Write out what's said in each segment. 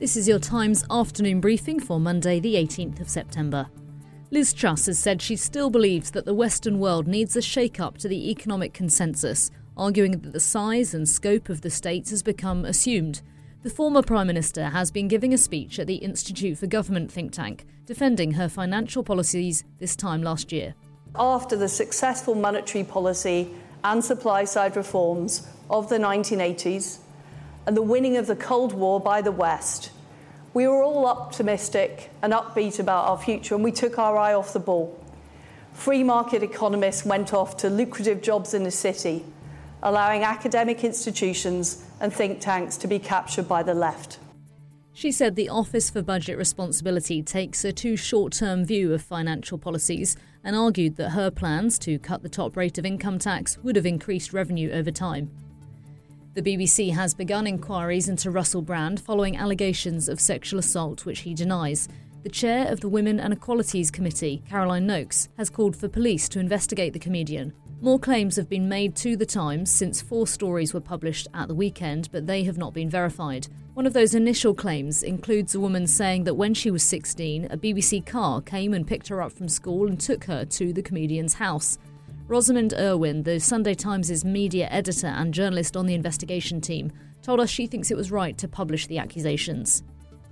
This is your Times afternoon briefing for Monday, the 18th of September. Liz Truss has said she still believes that the Western world needs a shake up to the economic consensus, arguing that the size and scope of the states has become assumed. The former Prime Minister has been giving a speech at the Institute for Government think tank, defending her financial policies this time last year. After the successful monetary policy and supply side reforms of the 1980s, and the winning of the Cold War by the West, we were all optimistic and upbeat about our future, and we took our eye off the ball. Free market economists went off to lucrative jobs in the city, allowing academic institutions and think tanks to be captured by the left. She said the Office for Budget Responsibility takes a too short term view of financial policies and argued that her plans to cut the top rate of income tax would have increased revenue over time. The BBC has begun inquiries into Russell Brand following allegations of sexual assault, which he denies. The chair of the Women and Equalities Committee, Caroline Nokes, has called for police to investigate the comedian. More claims have been made to The Times since four stories were published at the weekend, but they have not been verified. One of those initial claims includes a woman saying that when she was 16, a BBC car came and picked her up from school and took her to the comedian's house. Rosamund Urwin, the Sunday Times' media editor and journalist on the investigation team, told us she thinks it was right to publish the accusations.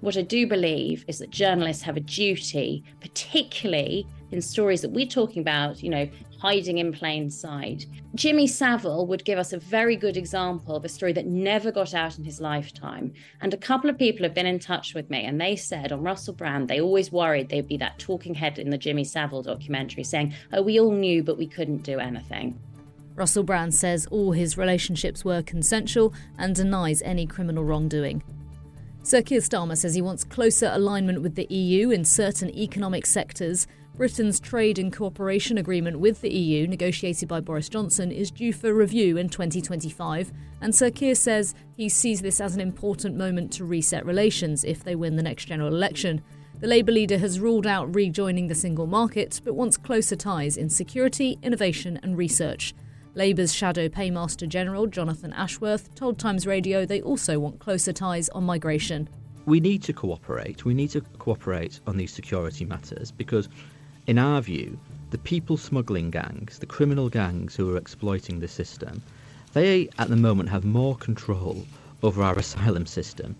What I do believe is that journalists have a duty, particularly in stories that we're talking about, you know, hiding in plain sight. Jimmy Savile would give us a very good example of a story that never got out in his lifetime. And a couple of people have been in touch with me and they said on Russell Brand, they always worried they'd be that talking head in the Jimmy Savile documentary saying, oh, we all knew, but we couldn't do anything. Russell Brand says all his relationships were consensual and denies any criminal wrongdoing. Sir Keir Starmer says he wants closer alignment with the EU in certain economic sectors Britain's trade and cooperation agreement with the EU, negotiated by Boris Johnson, is due for review in 2025, and Sir Keir says he sees this as an important moment to reset relations if they win the next general election. The Labour leader has ruled out rejoining the single market, but wants closer ties in security, innovation, and research. Labour's shadow paymaster general, Jonathan Ashworth, told Times Radio they also want closer ties on migration. We need to cooperate. We need to cooperate on these security matters because in our view, the people smuggling gangs, the criminal gangs who are exploiting the system, they at the moment have more control over our asylum system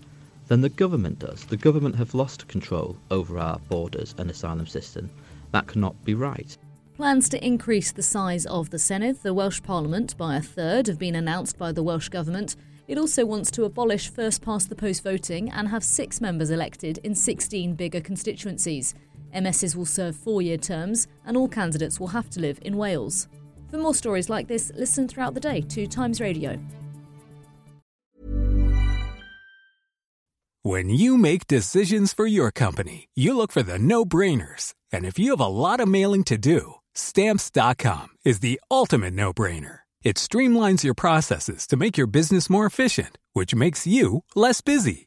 than the government does. The government have lost control over our borders and asylum system. That cannot be right. Plans to increase the size of the Senedd, the Welsh Parliament, by a third have been announced by the Welsh Government. It also wants to abolish first past the post voting and have six members elected in 16 bigger constituencies. MSs will serve four year terms, and all candidates will have to live in Wales. For more stories like this, listen throughout the day to Times Radio. When you make decisions for your company, you look for the no brainers. And if you have a lot of mailing to do, stamps.com is the ultimate no brainer. It streamlines your processes to make your business more efficient, which makes you less busy.